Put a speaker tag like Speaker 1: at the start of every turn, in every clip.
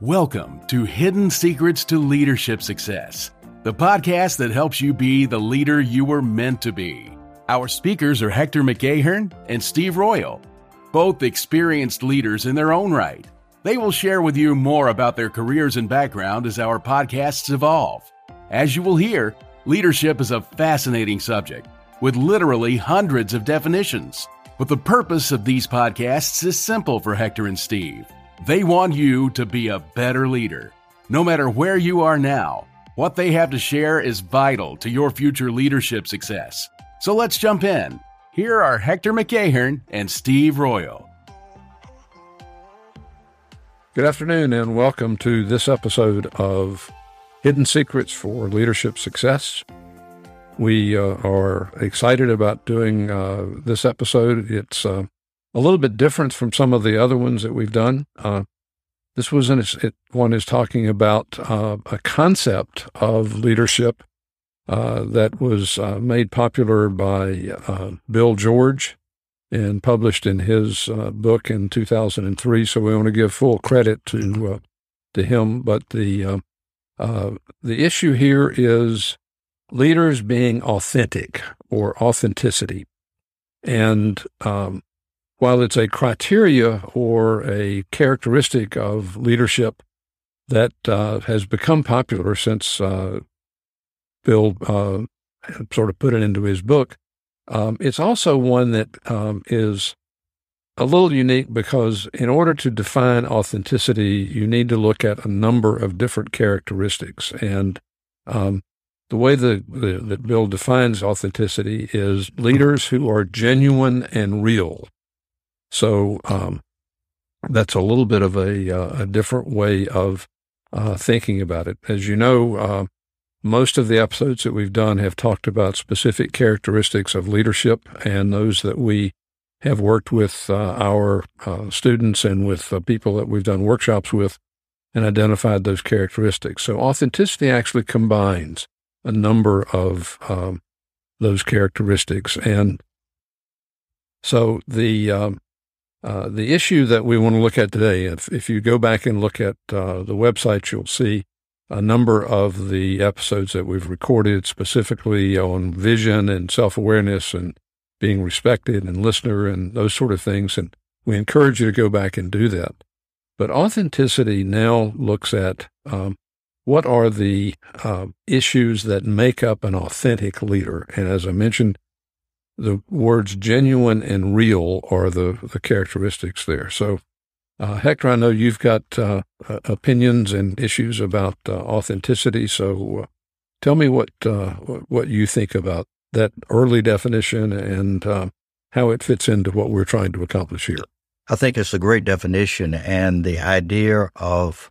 Speaker 1: Welcome to Hidden Secrets to Leadership Success, the podcast that helps you be the leader you were meant to be. Our speakers are Hector McAhern and Steve Royal, both experienced leaders in their own right. They will share with you more about their careers and background as our podcasts evolve. As you will hear, leadership is a fascinating subject with literally hundreds of definitions. But the purpose of these podcasts is simple for Hector and Steve they want you to be a better leader. No matter where you are now, what they have to share is vital to your future leadership success. So let's jump in. Here are Hector McAhern and Steve Royal.
Speaker 2: Good afternoon, and welcome to this episode of Hidden Secrets for Leadership Success. We uh, are excited about doing uh, this episode. It's uh, a little bit different from some of the other ones that we've done. Uh, this was an, it, one is talking about uh, a concept of leadership uh, that was uh, made popular by uh, Bill George and published in his uh, book in 2003. So we want to give full credit to to him. But the the issue here is leaders being authentic or authenticity, and um, while it's a criteria or a characteristic of leadership that uh, has become popular since uh, Bill uh, sort of put it into his book, um, it's also one that um, is a little unique because in order to define authenticity, you need to look at a number of different characteristics. And um, the way the, the, that Bill defines authenticity is leaders who are genuine and real. So um, that's a little bit of a, uh, a different way of uh, thinking about it. As you know, uh, most of the episodes that we've done have talked about specific characteristics of leadership and those that we have worked with uh, our uh, students and with people that we've done workshops with and identified those characteristics. So authenticity actually combines a number of um, those characteristics. And so the um, uh, the issue that we want to look at today, if, if you go back and look at uh, the website, you'll see a number of the episodes that we've recorded specifically on vision and self awareness and being respected and listener and those sort of things. And we encourage you to go back and do that. But authenticity now looks at um, what are the uh, issues that make up an authentic leader. And as I mentioned, the words genuine and real are the, the characteristics there. So, uh, Hector, I know you've got uh, uh opinions and issues about uh, authenticity. So, uh, tell me what uh, what you think about that early definition and how it fits into what we're trying to accomplish here.
Speaker 3: I think it's a great definition, and the idea of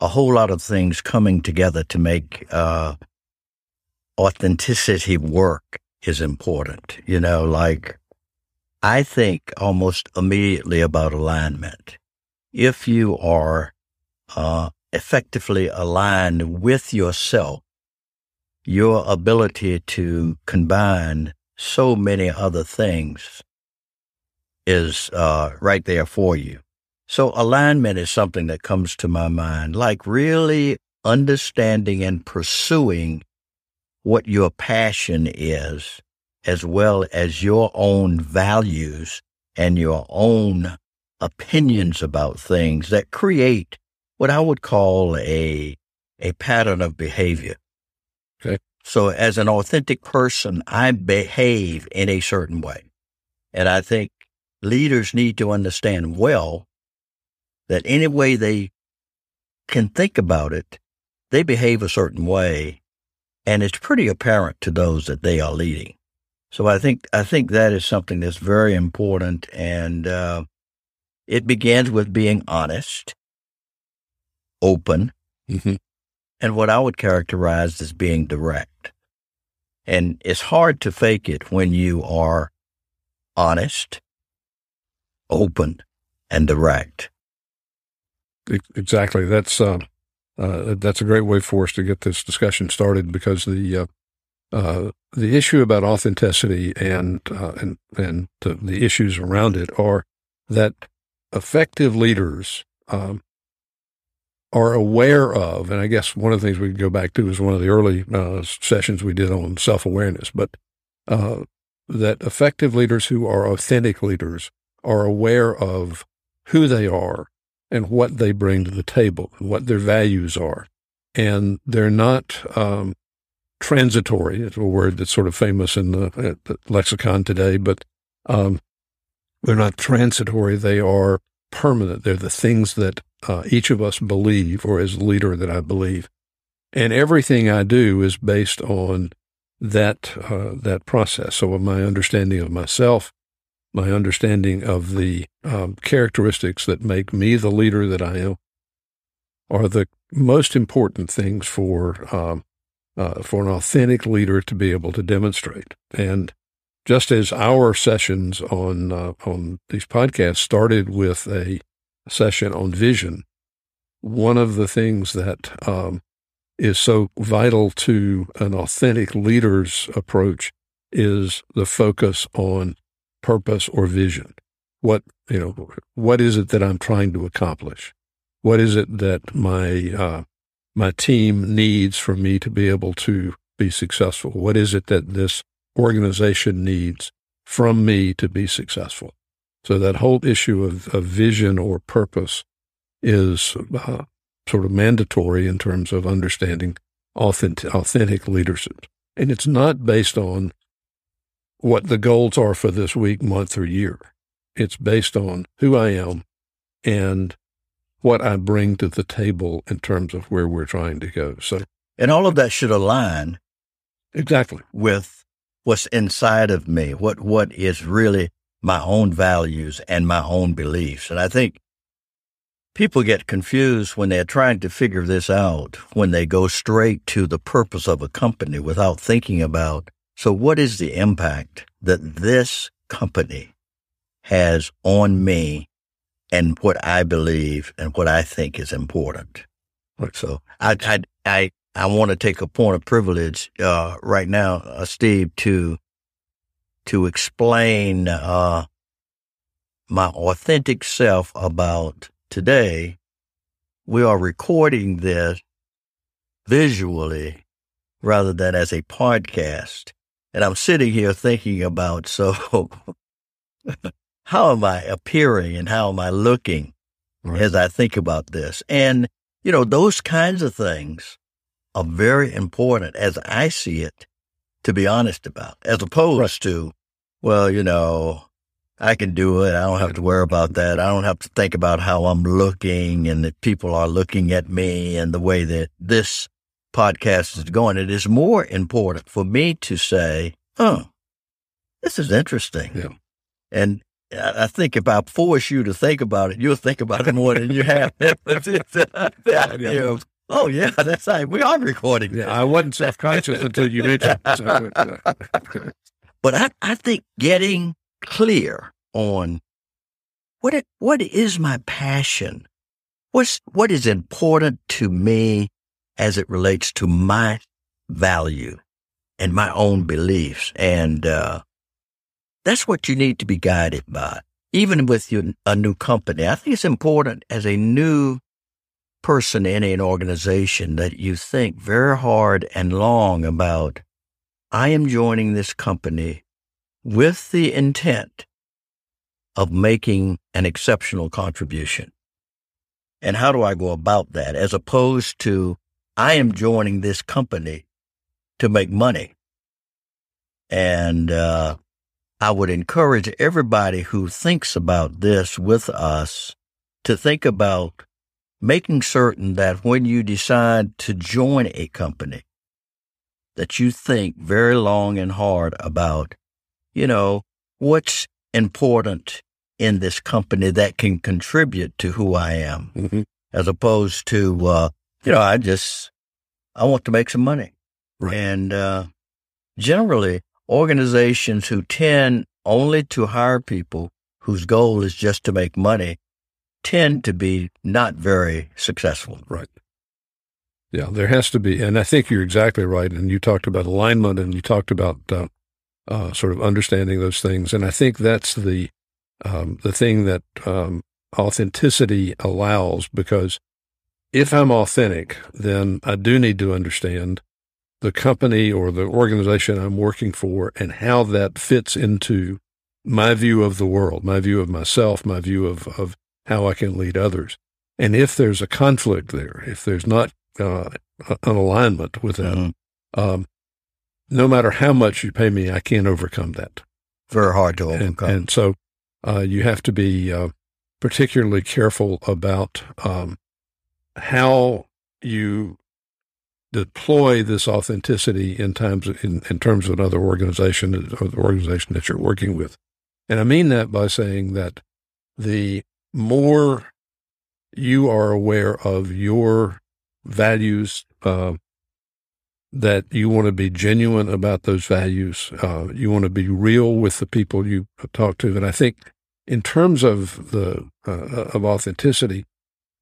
Speaker 3: a whole lot of things coming together to make authenticity work is important. You know, like I think almost immediately about alignment. If you are uh, effectively aligned with yourself, your ability to combine so many other things is uh, right there for you. So alignment is something that comes to my mind, like really understanding and pursuing what your passion is, as well as your own values and your own opinions about things that create what I would call a, a pattern of behavior.
Speaker 2: Okay.
Speaker 3: So as an authentic person, I behave in a certain way. And I think leaders need to understand well that any way they can think about it, they behave a certain way and it's pretty apparent to those that they are leading. So I think I think that is something that's very important, and uh, it begins with being honest, open, mm-hmm. and what I would characterize as being direct. And it's hard to fake it when you are honest, open, and direct.
Speaker 2: Exactly. That's uh, uh, that's a great way for us to get this discussion started because the uh, uh, the issue about authenticity and uh, and and the, the, issues around it are that effective leaders um, are aware of, and I guess one of the things we could go back to is one of the early uh, sessions we did on self awareness, but that effective leaders who are authentic leaders are aware of who they are and what they bring to the table and what their values are. And they're not um, transitory. It's a word that's sort of famous in the, the lexicon today, but um, they're not transitory. They are permanent. They're the things that uh, each of us believe, or as a leader that I believe. And everything I do is based on that uh, that process. So, my understanding of myself, my understanding of the um, characteristics that make me the leader that I am, are the most important things for um, uh, for an authentic leader to be able to demonstrate. And just as our sessions on uh, on these podcasts started with a session on vision, one of the things that um, is so vital to an authentic leader's approach is the focus on purpose or vision. What you know, what is it that I'm trying to accomplish? What is it that my uh, my team needs for me to be able to be successful? What is it that this organization needs from me to be successful? So that whole issue of, of vision or purpose is uh, sort of mandatory in terms of understanding authentic, authentic leadership. And it's not based on what the goals are for this week, month, or year. It's based on who I am and what I bring to the table in terms of where we're trying to go. So,
Speaker 3: and all of that should align
Speaker 2: exactly
Speaker 3: with what's inside of me, what what is really my own values and my own beliefs. And I think people get confused when they're trying to figure this out, when they go straight to the purpose of a company without thinking about so what is the impact that this company has on me and what I believe and what I think is important. So I I I, I want to take a point of privilege uh, right now, uh, Steve, to to explain uh, my authentic self about today. We are recording this visually rather than as a podcast, and I'm sitting here thinking about so how am I appearing and how am I looking right. as I think about this? And, you know, those kinds of things are very important as I see it, to be honest about, as opposed right. to, well, you know, I can do it. I don't have to worry about that. I don't have to think about how I'm looking and that people are looking at me and the way that this podcast is going. It is more important for me to say, oh, this is interesting.
Speaker 2: Yeah.
Speaker 3: And I think if I force you to think about it, you'll think about it more than you have. you oh yeah, that's right. We are recording.
Speaker 2: Yeah, I wasn't self conscious until you mentioned. So, uh,
Speaker 3: but I, I think getting clear on what it, what is my passion, what's what is important to me as it relates to my value and my own beliefs, and uh, that's what you need to be guided by. Even with your, a new company, I think it's important as a new person in an organization that you think very hard and long about, I am joining this company with the intent of making an exceptional contribution. And how do I go about that? As opposed to, I am joining this company to make money. And, uh, I would encourage everybody who thinks about this with us to think about making certain that when you decide to join a company, that you think very long and hard about, you know, what's important in this company that can contribute to who I am, mm-hmm. as opposed to, uh, you know, I just, I want to make some money.
Speaker 2: Right.
Speaker 3: And, uh, generally organizations who tend only to hire people whose goal is just to make money tend to be not very successful.
Speaker 2: Right. Yeah, there has to be, and I think you're exactly right. And you talked about alignment, and you talked about uh, uh, sort of understanding those things, and I think that's the um, the thing that um, authenticity allows because if I'm authentic, then I do need to understand the company or the organization I'm working for and how that fits into my view of the world, my view of myself, my view of, of how I can lead others. And if there's a conflict there, if there's not uh, an alignment with that, mm-hmm. um, no matter how much you pay me, I can't overcome that.
Speaker 3: Very hard to overcome.
Speaker 2: And, and so uh, you have to be uh, particularly careful about um, how you deploy this authenticity in times in, in terms of another organization or the organization that you're working with. And I mean that by saying that the more you are aware of your values, uh, that you want to be genuine about those values. Uh, you want to be real with the people you talk to. And I think in terms of the, uh, of authenticity,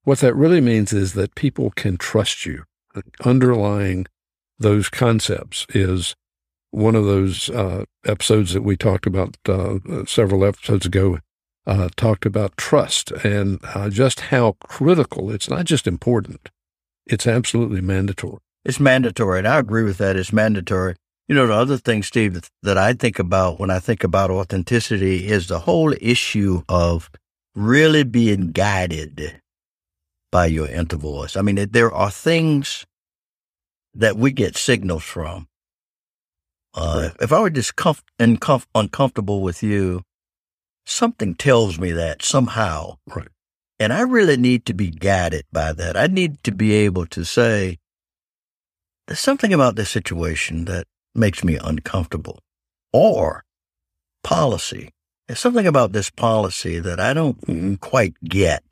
Speaker 2: what that really means is that people can trust you. Underlying those concepts is one of those uh, episodes that we talked about uh, several episodes ago. Uh, talked about trust and uh, just how critical it's not just important, it's absolutely mandatory.
Speaker 3: It's mandatory, and I agree with that. It's mandatory. You know, the other thing, Steve, that, that I think about when I think about authenticity is the whole issue of really being guided by your inner voice. I mean, there are things that we get signals from. Uh, right. If I were just uncomf- uncomfortable with you, something tells me that somehow.
Speaker 2: Right.
Speaker 3: And I really need to be guided by that. I need to be able to say, there's something about this situation that makes me uncomfortable. Or policy. There's something about this policy that I don't quite get.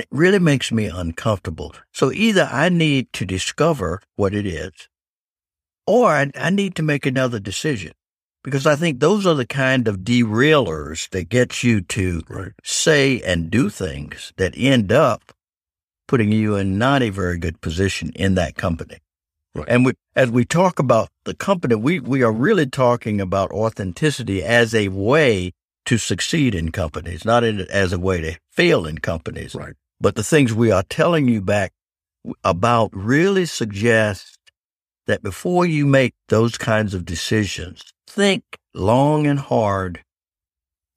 Speaker 3: It really makes me uncomfortable. So either I need to discover what it is, or I, I need to make another decision. Because I think those are the kind of derailers that get you to right. say and do things that end up putting you in not a very good position in that company. Right. And we, as we talk about the company, we, we are really talking about authenticity as a way to succeed in companies, not in, as a way to fail in companies.
Speaker 2: Right.
Speaker 3: But the things we are telling you back about really suggest that before you make those kinds of decisions, think long and hard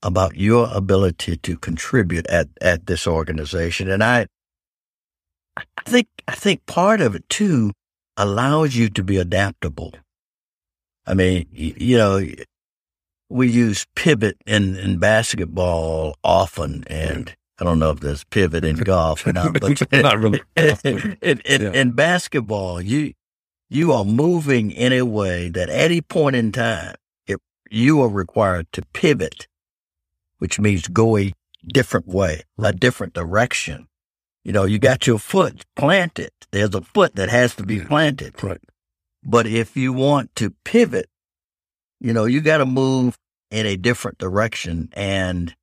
Speaker 3: about your ability to contribute at, at this organization. And I, I think, I think part of it too allows you to be adaptable. I mean, you know, we use pivot in, in basketball often and I don't know if there's pivot in golf or not, but
Speaker 2: not really.
Speaker 3: in, in, yeah. in, basketball, you you are moving in a way that at any point in time, if you are required to pivot, which means go a different way, a different direction. You know, you got your foot planted. There's a foot that has to be planted.
Speaker 2: Right.
Speaker 3: But if you want to pivot, you know, you got to move in a different direction and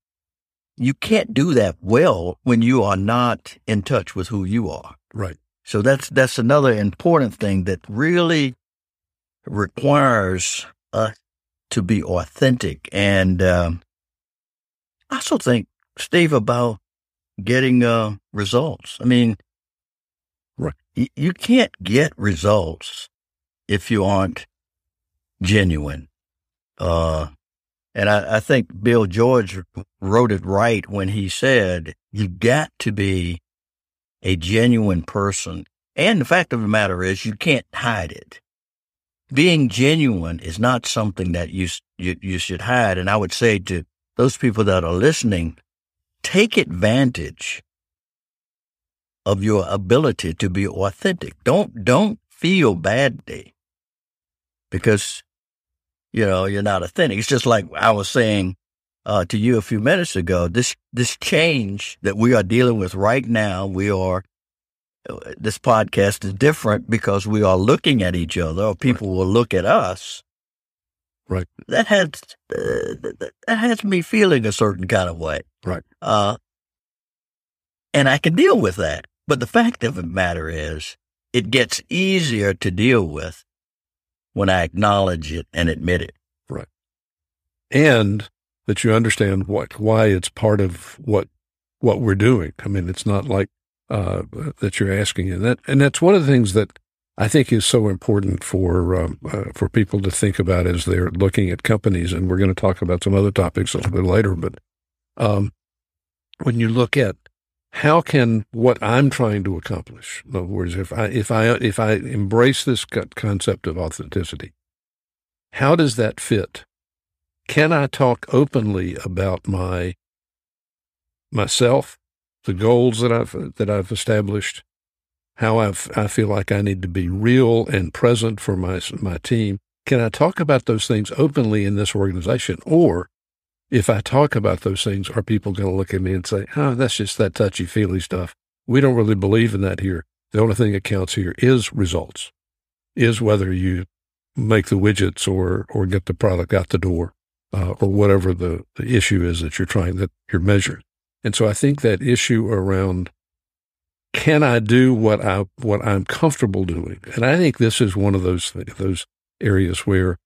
Speaker 3: you can't do that well when you are not in touch with who you are.
Speaker 2: Right.
Speaker 3: So that's that's another important thing that really requires us to be authentic. And um, I also think, Steve, about getting uh, results. I mean,
Speaker 2: right.
Speaker 3: y- you can't get results if you aren't genuine. Uh, and I, I think Bill George wrote it right when he said, you got to be a genuine person. And the fact of the matter is you can't hide it. Being genuine is not something that you, you, you should hide. And I would say to those people that are listening, take advantage of your ability to be authentic. Don't, don't feel badly because you know, you're not authentic. It's just like I was saying uh, to you a few minutes ago. This this change that we are dealing with right now, we are. Uh, this podcast is different because we are looking at each other, or people right. will look at us.
Speaker 2: Right.
Speaker 3: That has uh, that has me feeling a certain kind of way.
Speaker 2: Right.
Speaker 3: Uh, and I can deal with that. But the fact of the matter is, it gets easier to deal with when I acknowledge it and admit it.
Speaker 2: Right. And that you understand what why it's part of what what we're doing. I mean, it's not like uh, that you're asking, and that and that's one of the things that I think is so important for um, uh, for people to think about as they're looking at companies. And we're going to talk about some other topics a little bit later. But um, when you look at how can what I'm trying to accomplish, in other words, if I if I if I embrace this concept of authenticity, how does that fit? Can I talk openly about my myself, the goals that I've that I've established, how I've, I feel like I need to be real and present for my my team? Can I talk about those things openly in this organization, or if I talk about those things, are people going to look at me and say, "Oh, that's just that touchy feely stuff"? We don't really believe in that here. The only thing that counts here is results, is whether you make the widgets or or get the product out the door, uh, or whatever the, the issue is that you're trying that you're measuring. And so I think that issue around can I do what I what I'm comfortable doing, and I think this is one of those those areas where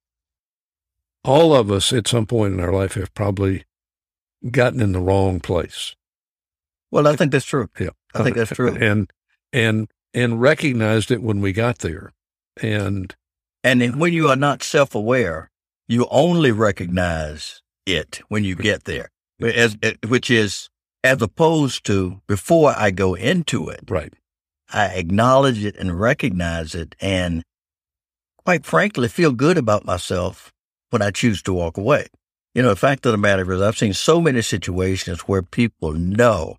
Speaker 2: all of us at some point in our life have probably gotten in the wrong place.
Speaker 3: Well, I think that's true.
Speaker 2: Yeah,
Speaker 3: I think that's true.
Speaker 2: And and and recognized it when we got there, and
Speaker 3: and when you are not self aware, you only recognize it when you get there, as eh, which is as opposed to before I go into it.
Speaker 2: Right.
Speaker 3: I acknowledge it and recognize it and quite frankly feel good about myself when I choose to walk away. You know, the fact of the matter is I've seen so many situations where people know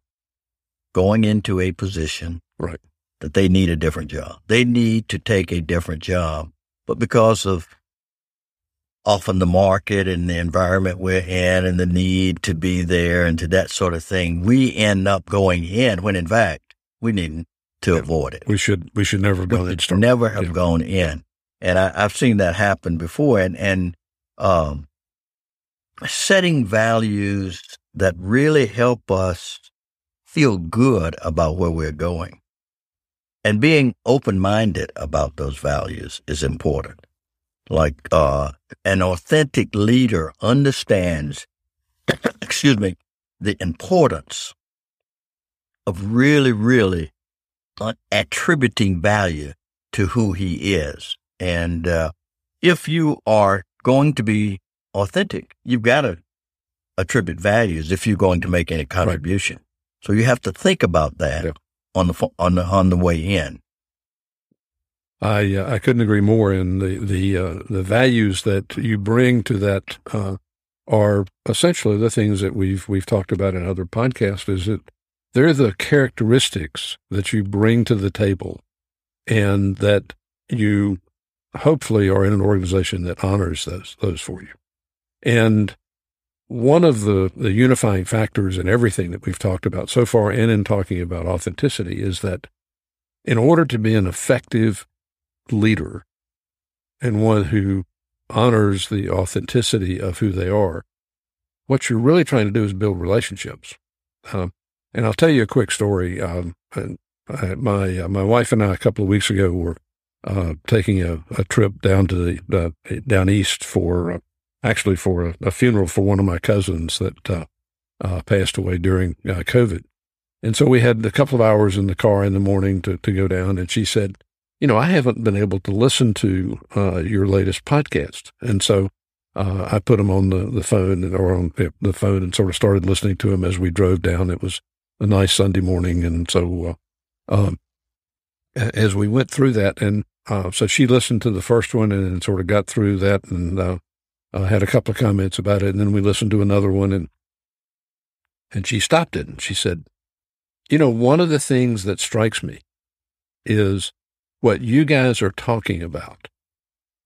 Speaker 3: going into a position
Speaker 2: right.
Speaker 3: that they need a different job. They need to take a different job. But because of often the market and the environment we're in and the need to be there and to that sort of thing, we end up going in when in fact we need to yeah. avoid it.
Speaker 2: We should we should never go in.
Speaker 3: Never have yeah. gone in. And I, have seen that happen before and, and um, setting values that really help us feel good about where we're going. And being open minded about those values is important like uh, an authentic leader understands, excuse me, the importance of really, really attributing value to who he is. And uh, if you are going to be authentic, you've got to attribute values if you're going to make any contribution. Right. So you have to think about that yeah. on the on the on the way in.
Speaker 2: I uh, I couldn't agree more. And the the uh, the values that you bring to that uh, are essentially the things that we've we've talked about in other podcasts. Is that they're the characteristics that you bring to the table, and that you hopefully are in an organization that honors those those for you. And one of the, the unifying factors in everything that we've talked about so far and in talking about authenticity is that in order to be an effective leader and one who honors the authenticity of who they are, what you're really trying to do is build relationships. Um, and I'll tell you a quick story. Um, I, my uh, my wife and I a couple of weeks ago were uh, taking a, a, trip down to the uh, down east for uh, actually for a, a, funeral for one of my cousins that uh, uh, passed away during COVID. And so we had a couple of hours in the car in the morning to, to go down. And she said, you know, I haven't been able to listen to uh, your latest podcast. And so uh, I put them on the, the phone or on the phone and sort of started listening to them as we drove down. It was a nice Sunday morning. And so uh, um, as we went through that, and uh, so she listened to the first one and sort of got through that and uh, had a couple of comments about it. And then we listened to another one and and she stopped it and she said, you know, one of the things that strikes me is what you guys are talking about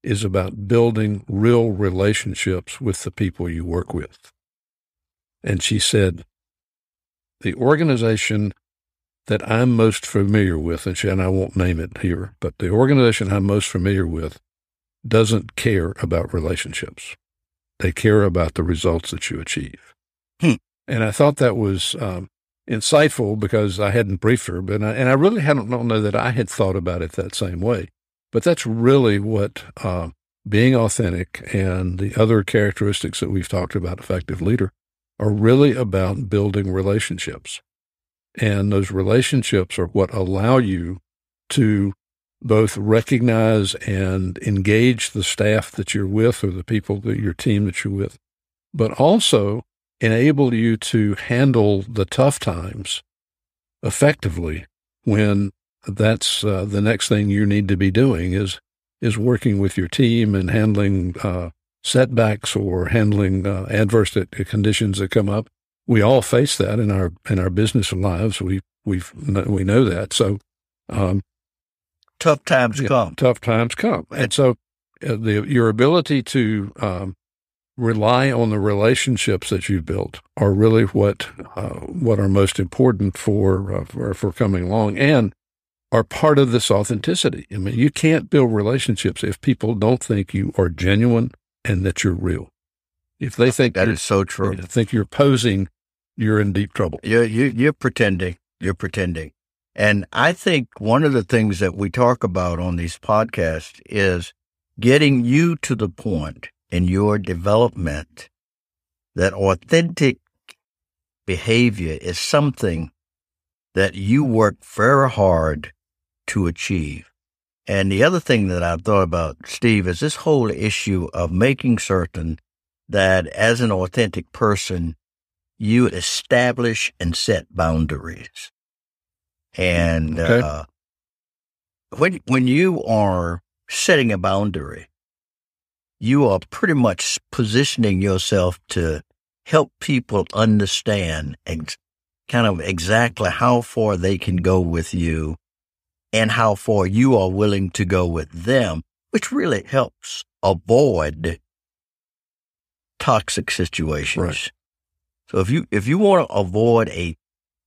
Speaker 2: is about building real relationships with the people you work with. And she said, the organization that I'm most familiar with, and, I won't name it here, but the organization I'm most familiar with doesn't care about relationships. They care about the results that you achieve. Hmm. And I thought that was um, insightful because I hadn't briefed her, but I, and I really hadn't don't know that I had thought about it that same way. But that's really what uh, being authentic and the other characteristics that we've talked about, effective leader, are really about building relationships. And those relationships are what allow you to both recognize and engage the staff that you're with or the people that your team that you're with, but also enable you to handle the tough times effectively when that's uh, the next thing you need to be doing is is working with your team and handling uh, setbacks or handling uh, adverse conditions that come up. We all face that in our in our business lives. We we we know that. So um,
Speaker 3: tough times
Speaker 2: yeah,
Speaker 3: come.
Speaker 2: Tough times come, and so uh, the your ability to um, rely on the relationships that you've built are really what uh, what are most important for, uh, for for coming along and are part of this authenticity. I mean, you can't build relationships if people don't think you are genuine and that you're real. If they think
Speaker 3: that is so true,
Speaker 2: think you're posing, you're in deep trouble.
Speaker 3: You're, you're, you're pretending. You're pretending. And I think one of the things that we talk about on these podcasts is getting you to the point in your development that authentic behavior is something that you work very hard to achieve. And the other thing that I've thought about, Steve, is this whole issue of making certain that as an authentic person, you establish and set boundaries. And okay. uh, when when you are setting a boundary, you are pretty much positioning yourself to help people understand ex- kind of exactly how far they can go with you and how far you are willing to go with them, which really helps avoid toxic situations.
Speaker 2: Right.
Speaker 3: So if you if you want to avoid a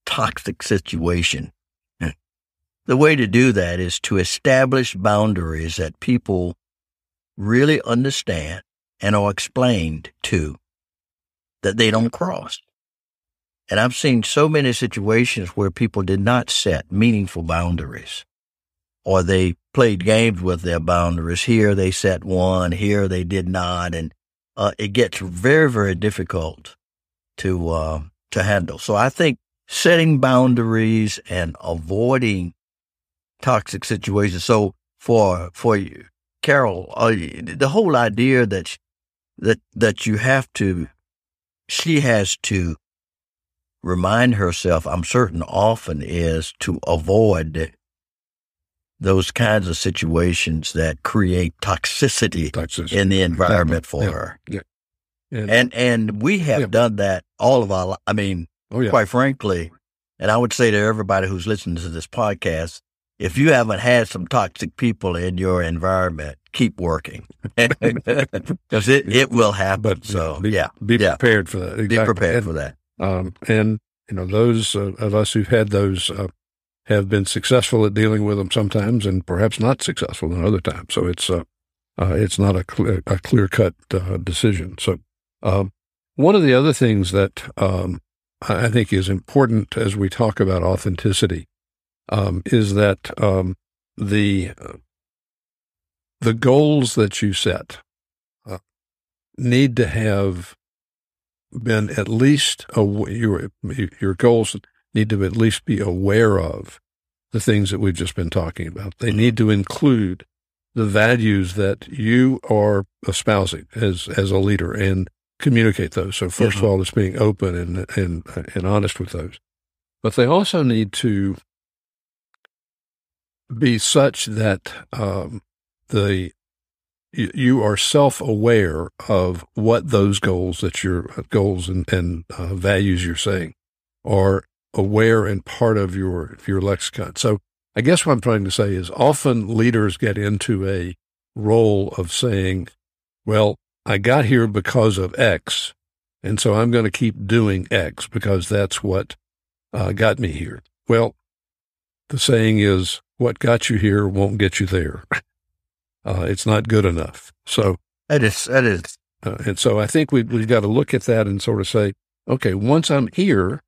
Speaker 3: toxic situation, the way to do that is to establish boundaries that people really understand and are explained to that they don't cross. And I've seen so many situations where people did not set meaningful boundaries or they played games with their boundaries. Here they set one, here they did not. And uh, it gets very, very difficult to, uh, to handle. So I think setting boundaries and avoiding toxic situations. So for, for you, Carol, uh, the whole idea that, that, that you have to, she has to remind herself, I'm certain often is to avoid those kinds of situations that create toxicity, toxicity. in the environment for
Speaker 2: yeah.
Speaker 3: her.
Speaker 2: Yeah.
Speaker 3: And, and, and we have yeah. done that all of our, I mean, oh, quite frankly, and I would say to everybody who's listening to this podcast, if you haven't had some toxic people in your environment, keep working because it, it will happen. But, so
Speaker 2: be,
Speaker 3: yeah,
Speaker 2: be prepared for that.
Speaker 3: Exactly. Be prepared and, for that.
Speaker 2: Um, and you know, those uh, of us who've had those uh, have been successful at dealing with them sometimes, and perhaps not successful in other times. So it's uh, uh it's not a, clear, a clear cut uh, decision. So um, one of the other things that um, I think is important as we talk about authenticity um, is that um, the uh, the goals that you set uh, need to have been at least a, your your goals need to at least be aware of the things that we've just been talking about. They need to include the values that you are espousing as as a leader and communicate those. So 1st of all, it's being open and and and honest with those. But they also need to be such that um, the you are self-aware of what those goals that your uh, goals and, and uh, values you're saying are aware and part of your your lexicon. So I guess what I'm trying to say is often leaders get into a role of saying, well, I got here because of X, and so I'm going to keep doing X because that's what uh, got me here. Well, the saying is, what got you here won't get you there. Uh, it's not good enough. So
Speaker 3: that is that is,
Speaker 2: uh, and so I think we we've got to look at that and sort of say, okay, once I'm here,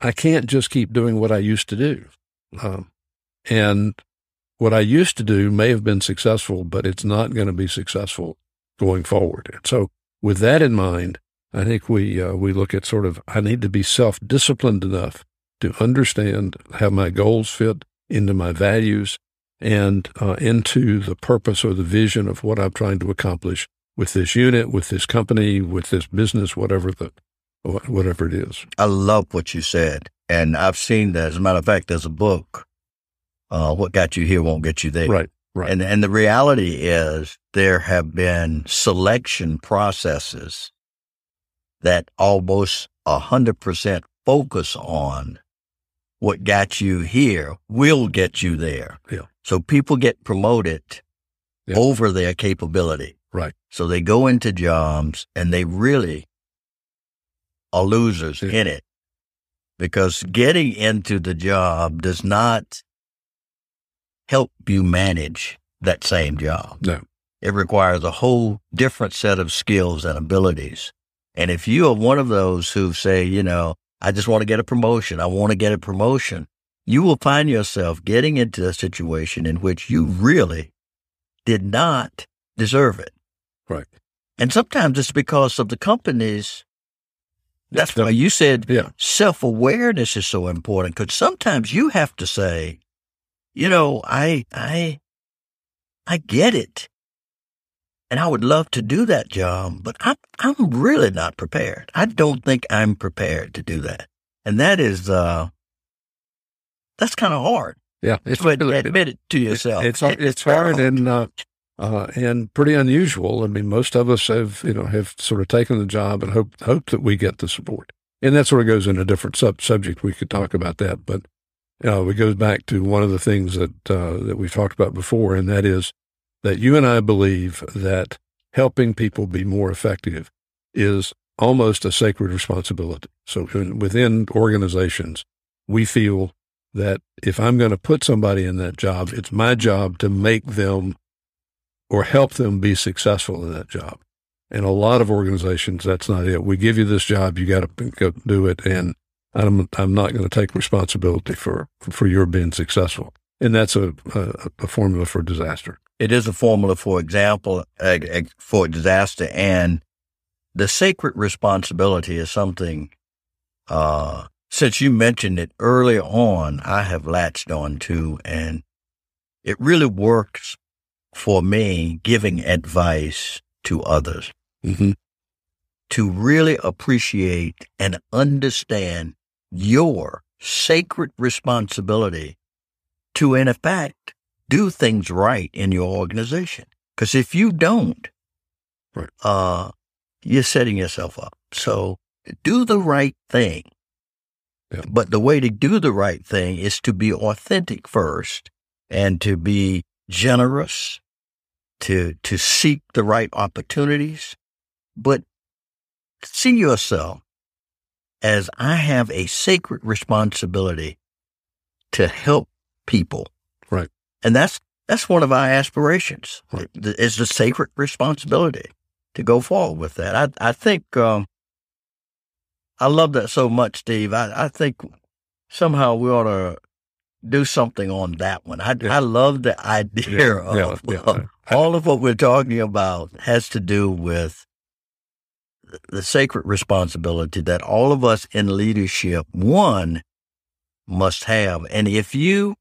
Speaker 2: I can't just keep doing what I used to do. Um, and what I used to do may have been successful, but it's not going to be successful going forward. And so with that in mind, I think we, uh, we look at sort of, I need to be self disciplined enough to understand how my goals fit into my values and uh, into the purpose or the vision of what I'm trying to accomplish with this unit, with this company, with this business, whatever the whatever it is.
Speaker 3: I love what you said, and I've seen that. As a matter of fact, there's a book. Uh, what got you here won't get you there.
Speaker 2: Right. Right.
Speaker 3: And and the reality is there have been selection processes that almost a hundred percent focus on what got you here will get you there.
Speaker 2: Yeah.
Speaker 3: So people get promoted
Speaker 2: Yeah.
Speaker 3: over their capability.
Speaker 2: Right.
Speaker 3: So they go into jobs and they really are losers
Speaker 2: Yeah.
Speaker 3: in it because getting into the job does not help you manage that same job.
Speaker 2: No.
Speaker 3: It requires a whole different set of skills and abilities. And if you are one of those who say, you know, I just want to get a promotion, I want to get a promotion, you will find yourself getting into a situation in which you really did not deserve it.
Speaker 2: Right.
Speaker 3: And sometimes it's because of the companies. That's why you said
Speaker 2: Yeah.
Speaker 3: self awareness is so important because sometimes you have to say, you know, I, I, I get it. And I would love to do that job, but I'm, I'm really not prepared. I don't think I'm prepared to do that. And that is, uh, that's kind of hard.
Speaker 2: Yeah. It's
Speaker 3: But admit it to yourself.
Speaker 2: It's hard, it's hard and uh, uh, and pretty unusual. I mean, most of us have you know have sort of taken the job and hope hope that we get the support, and that sort of goes in a different sub subject. We could talk about that, but uh, it goes back to one of the things that uh, that we've talked about before, and that is that you and I believe that helping people be more effective is almost a sacred responsibility. So within organizations, we feel that if I'm going to put somebody in that job, it's my job to make them or help them be successful in that job. And a lot of organizations, that's not it. We give you this job, you got to go do it, and I'm I'm not going to take responsibility for for your being successful. And that's a a, a formula for disaster.
Speaker 3: It is a formula for example, uh, for disaster and the sacred responsibility is something, uh, since you mentioned it early on, I have latched on to, and it really works for me giving advice to others
Speaker 2: Mm-hmm.
Speaker 3: to really appreciate and understand your sacred responsibility to, in effect, do things right in your organization. Because if you don't,
Speaker 2: Right.
Speaker 3: uh, you're setting yourself up. So do the right thing.
Speaker 2: Yeah.
Speaker 3: But the way to do the right thing is to be authentic first and to be generous, to, to seek the right opportunities, but see yourself as I have a sacred responsibility to help people.
Speaker 2: Right.
Speaker 3: And that's, that's one of our aspirations.
Speaker 2: Right.
Speaker 3: It's the sacred responsibility to go forward with that. I, I think, um, I love that so much, Steve. I, I think somehow we ought to do something on that one. I,
Speaker 2: Yeah.
Speaker 3: I love the idea
Speaker 2: Yeah,
Speaker 3: of
Speaker 2: yeah.
Speaker 3: of all of what we're talking about has to do with the sacred responsibility that all of us in leadership, one, must have. And if you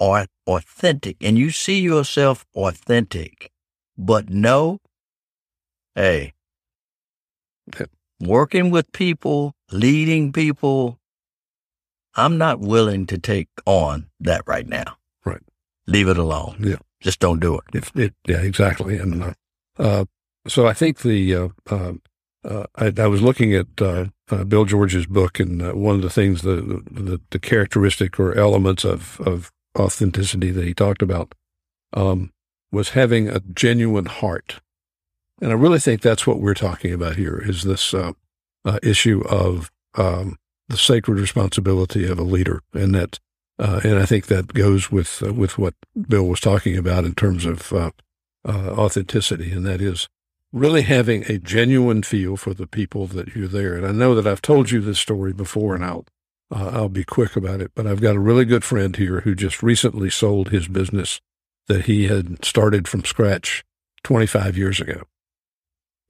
Speaker 3: are authentic and you see yourself authentic, but no, hey, working with people, leading people, I'm not willing to take on that right now.
Speaker 2: Right.
Speaker 3: Leave it alone.
Speaker 2: Yeah.
Speaker 3: Just don't do it.
Speaker 2: It, it, yeah, exactly. And uh, uh, so I think the uh, uh, uh, I, I was looking at uh, uh, Bill George's book, and uh, one of the things the, the the characteristic or elements of of authenticity that he talked about um, was having a genuine heart, and I really think that's what we're talking about here is this issue of um, the sacred responsibility of a leader, and that uh, and I think that goes with uh, with what Bill was talking about in terms of uh, authenticity, and that is really having a genuine feel for the people that you're there. And I know that I've told you this story before, and I'll uh, I'll be quick about it. But I've got a really good friend here who just recently sold his business that he had started from scratch 25 years ago,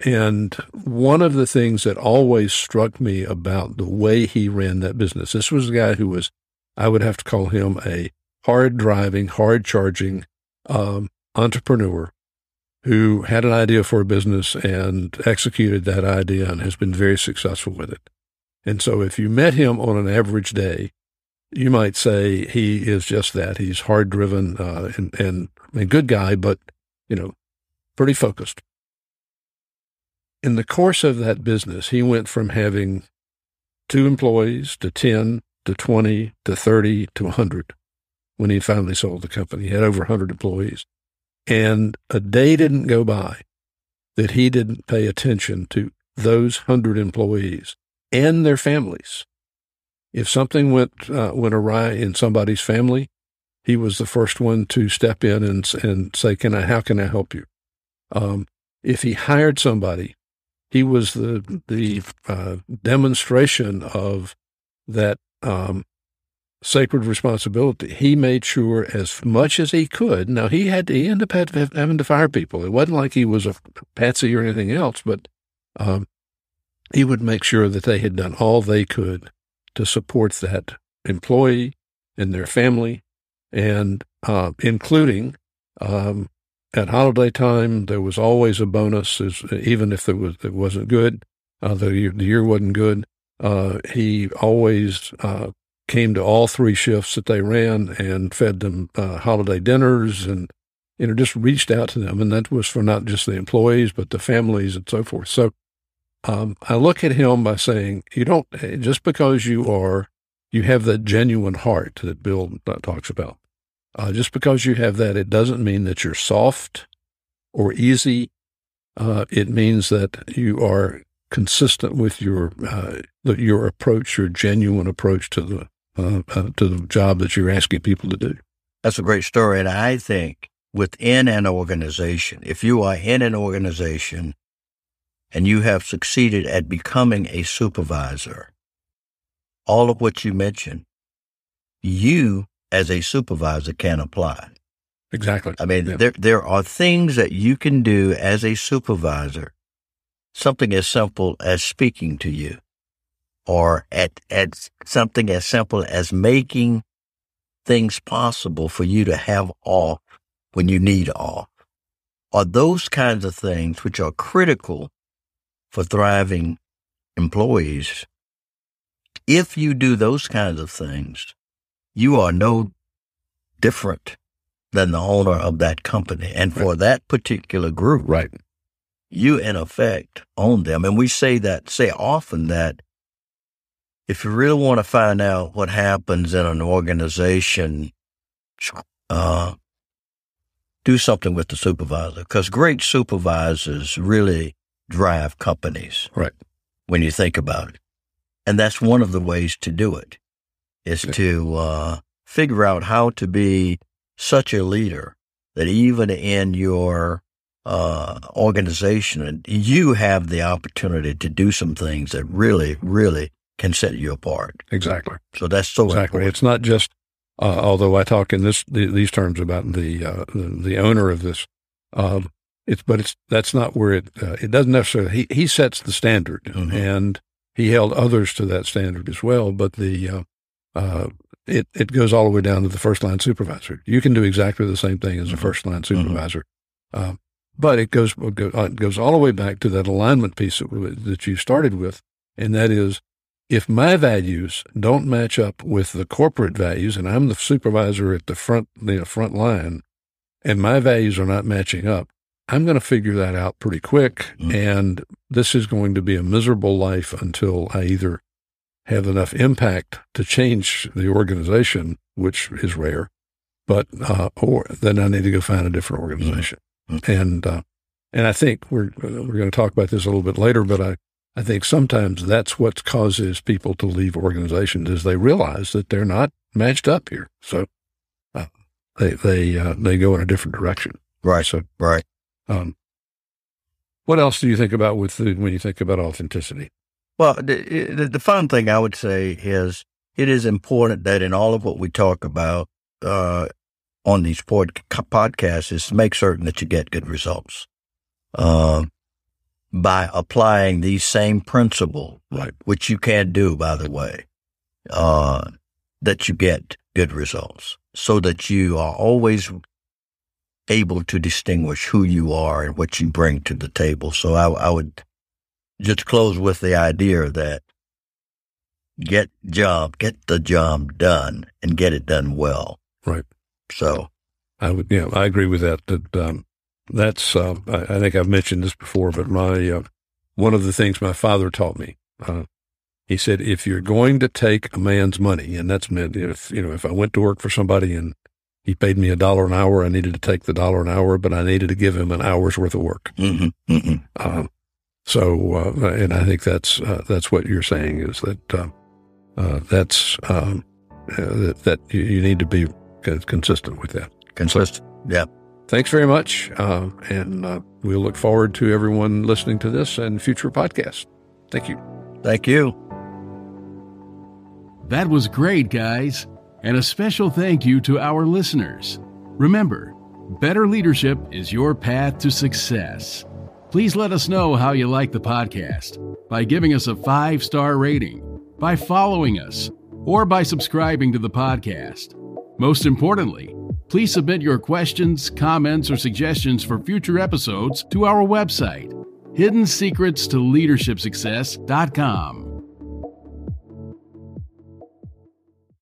Speaker 2: And one of the things that always struck me about the way he ran that business, this was a guy who was, I would have to call him a hard driving, hard charging um, entrepreneur who had an idea for a business and executed that idea and has been very successful with it. And so if you met him on an average day, you might say he is just that. He's hard driven uh, and, and a good guy, but, you know, pretty focused. In the course of that business, he went from having two employees to 10 to 20 to 30 to 100 when he finally sold the company. He had over 100 employees. And a day didn't go by that he didn't pay attention to those 100 employees and their families. If something went uh, went awry in somebody's family, he was the first one to step in and and say, "Can I? How can I help you?" Um, if he hired somebody, he was the the uh, demonstration of that um, sacred responsibility. He made sure as much as he could. Now he had to, he ended up having to fire people. It wasn't like he was a patsy or anything else, but um, he would make sure that they had done all they could to support that employee and their family, and uh, including um, at holiday time, there was always a bonus, even if it was it wasn't good. Uh, the, year, the year wasn't good. Uh, he always uh, came to all three shifts that they ran and fed them uh, holiday dinners and you know just reached out to them, and that was for not just the employees but the families and so forth. So um, I look at him by saying, you don't, just because you are, you have that genuine heart that Bill talks about. Uh, just because you have that, it doesn't mean that you're soft or easy. Uh, it means that you are consistent with your uh, your approach, your genuine approach to the uh, uh, to the job that you're asking people to do.
Speaker 3: That's a great story, and I think within an organization, if you are in an organization and you have succeeded at becoming a supervisor, all of what you mentioned, you as a supervisor can apply.
Speaker 2: Exactly.
Speaker 3: I mean, yeah. there, there are things that you can do as a supervisor, something as simple as speaking to you or at, at something as simple as making things possible for you to have off when you need off are those kinds of things which are critical for thriving employees. If you do those kinds of things, you are no different than the owner of that company. And for right. that particular group,
Speaker 2: right,
Speaker 3: you in effect own them. And we say that, say often that if you really want to find out what happens in an organization, uh, do something with the supervisor because great supervisors really drive companies.
Speaker 2: Right.
Speaker 3: When you think about it. And that's one of the ways to do it is okay. to uh, figure out how to be such a leader that even in your uh, organization, you have the opportunity to do some things that really, really can set you apart.
Speaker 2: Exactly.
Speaker 3: So that's so
Speaker 2: exactly.
Speaker 3: Important.
Speaker 2: It's not just. Uh, although I talk in this the, these terms about the, uh, the, the owner of this, um, it's but it's that's not where it uh, it doesn't necessarily he he sets the standard mm-hmm. and he held others to that standard as well. But the uh, uh, it it goes all the way down to the first line supervisor. You can do exactly the same thing as a mm-hmm. first line mm-hmm. supervisor, mm-hmm. but it goes uh, it goes all the way back to that alignment piece that, that you started with, and that is if my values don't match up with the corporate values, and I'm the supervisor at the front the front line, and my values are not matching up, I'm going to figure that out pretty quick. Mm-hmm. And this is going to be a miserable life until I either have enough impact to change the organization, which is rare, but, uh, or then I need to go find a different organization. Mm-hmm. And, uh, and I think we're, we're going to talk about this a little bit later, but I, I think sometimes that's what causes people to leave organizations is they realize that they're not matched up here. So, uh, they, they, uh, they go in a different direction.
Speaker 3: Right. So, right. Um,
Speaker 2: what else do you think about with the, when you think about authenticity?
Speaker 3: Well, the, the, the, fun thing I would say is it is important that in all of what we talk about uh, on these pod, podcasts is to make certain that you get good results. Uh, by applying these same principles,
Speaker 2: Right.
Speaker 3: which you can do, by the way, uh, that you get good results so that you are always able to distinguish who you are and what you bring to the table. So I, I would just close with the idea that get job, get the job done and get it done well.
Speaker 2: Right.
Speaker 3: So
Speaker 2: I would, yeah, I agree with that. That um, that's, uh, I, think I've mentioned this before, but my uh, one of the things my father taught me, uh, he said, if you're going to take a man's money, and that's meant if you know, if I went to work for somebody and he paid me a dollar an hour, I needed to take the dollar an hour, but I needed to give him an hour's worth of work.
Speaker 3: mhm, mhm.
Speaker 2: Um, so, uh, and I think that's uh, that's what you're saying is that uh, uh, that's um, uh, that, that you, you need to be consistent with that.
Speaker 3: consistent. Yeah.
Speaker 2: Thanks very much, uh, and uh, we'll look forward to everyone listening to this and future podcasts. Thank you.
Speaker 3: Thank you.
Speaker 1: That was great, guys. And a special thank you to our listeners. Remember, better leadership is your path to success. Please let us know how you like the podcast by giving us a five star rating, by following us, or by subscribing to the podcast. Most importantly, please submit your questions, comments, or suggestions for future episodes to our website, hiddensecretstoleadershipsuccess.com.